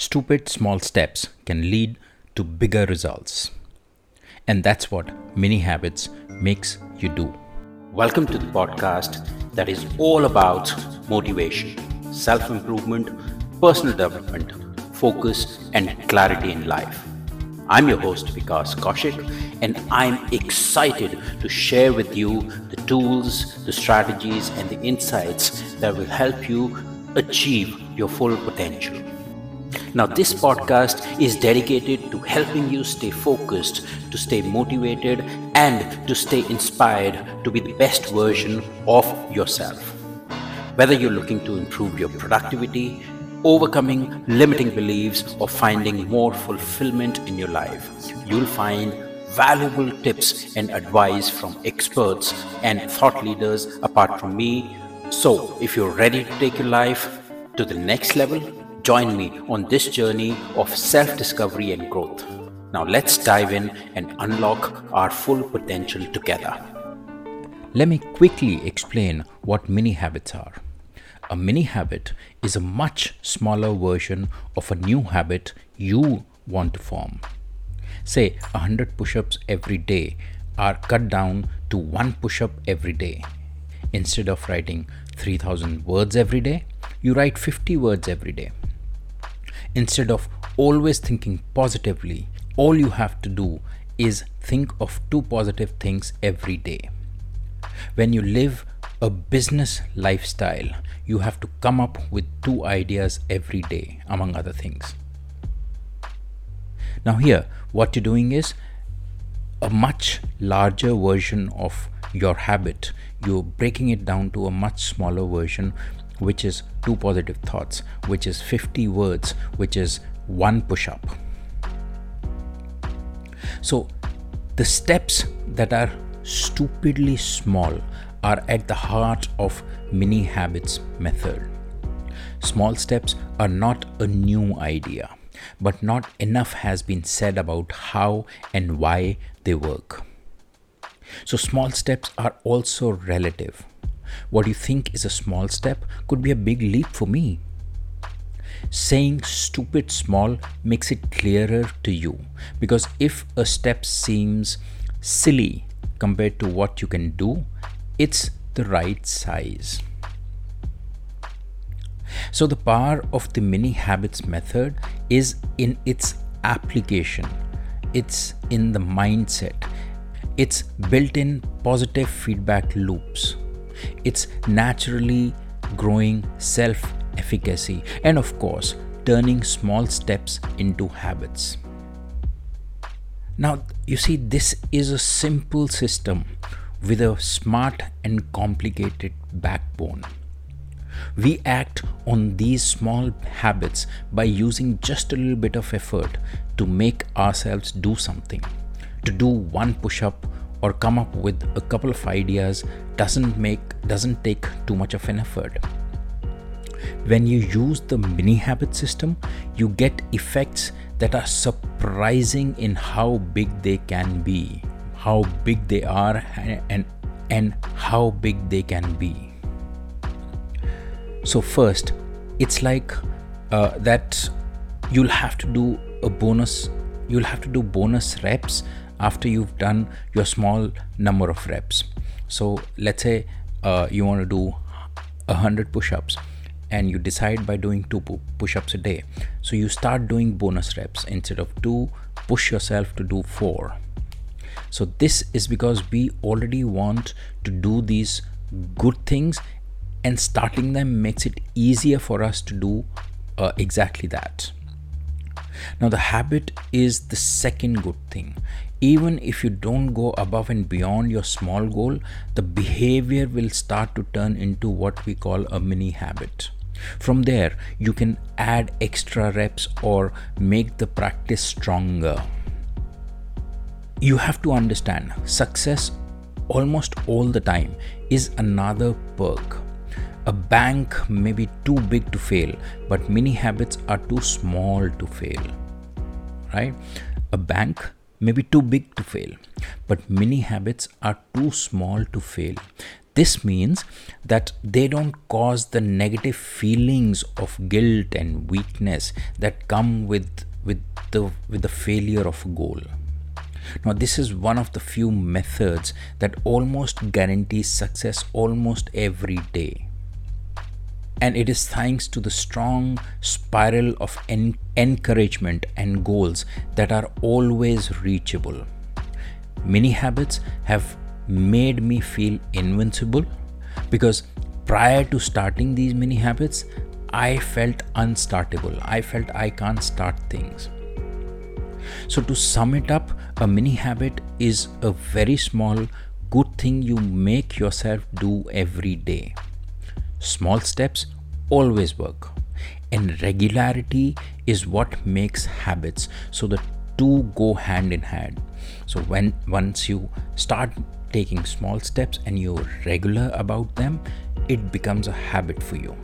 Stupid small steps can lead to bigger results. And that's what mini habits makes you do. Welcome to the podcast that is all about motivation, self improvement, personal development, focus, and clarity in life. I'm your host, Vikas Kaushik, and I'm excited to share with you the tools, the strategies, and the insights that will help you achieve your full potential. Now, this podcast is dedicated to helping you stay focused, to stay motivated, and to stay inspired to be the best version of yourself. Whether you're looking to improve your productivity, overcoming limiting beliefs, or finding more fulfillment in your life, you'll find valuable tips and advice from experts and thought leaders apart from me. So, if you're ready to take your life to the next level, Join me on this journey of self discovery and growth. Now, let's dive in and unlock our full potential together. Let me quickly explain what mini habits are. A mini habit is a much smaller version of a new habit you want to form. Say 100 push ups every day are cut down to one push up every day. Instead of writing 3000 words every day, you write 50 words every day. Instead of always thinking positively, all you have to do is think of two positive things every day. When you live a business lifestyle, you have to come up with two ideas every day, among other things. Now, here, what you're doing is a much larger version of your habit. You're breaking it down to a much smaller version which is two positive thoughts, which is 50 words, which is one push up. So, the steps that are stupidly small are at the heart of mini habits method. Small steps are not a new idea, but not enough has been said about how and why they work. So, small steps are also relative. What you think is a small step could be a big leap for me. Saying stupid small makes it clearer to you because if a step seems silly compared to what you can do, it's the right size. So, the power of the mini habits method is in its application, it's in the mindset, it's built in positive feedback loops its naturally growing self efficacy, and of course, turning small steps into habits. Now, you see, this is a simple system with a smart and complicated backbone. We act on these small habits by using just a little bit of effort to make ourselves do something. To do one push up or come up with a couple of ideas doesn't make doesn't take too much of an effort. When you use the mini habit system you get effects that are surprising in how big they can be how big they are and and how big they can be. So first it's like uh, that you'll have to do a bonus you'll have to do bonus reps after you've done your small number of reps. So let's say uh, you want to do 100 push-ups and you decide by doing two push-ups a day. So you start doing bonus reps instead of two push yourself to do four. So this is because we already want to do these good things and starting them makes it easier for us to do uh, exactly that now, the habit is the second good thing. Even if you don't go above and beyond your small goal, the behavior will start to turn into what we call a mini habit. From there, you can add extra reps or make the practice stronger. You have to understand success almost all the time is another perk a bank may be too big to fail, but mini habits are too small to fail. Right? A bank may be too big to fail, but mini habits are too small to fail. this means that they don't cause the negative feelings of guilt and weakness that come with with the with the failure of a goal now this is one of the few methods that almost guarantees success almost every day and it is thanks to the strong spiral of en- encouragement and goals that are always reachable mini habits have made me feel invincible because prior to starting these mini habits, I felt unstartable. I felt I can't start things. So, to sum it up, a mini habit is a very small, good thing you make yourself do every day. Small steps always work, and regularity is what makes habits. So, the two go hand in hand. So, when once you start taking small steps and you're regular about them, it becomes a habit for you.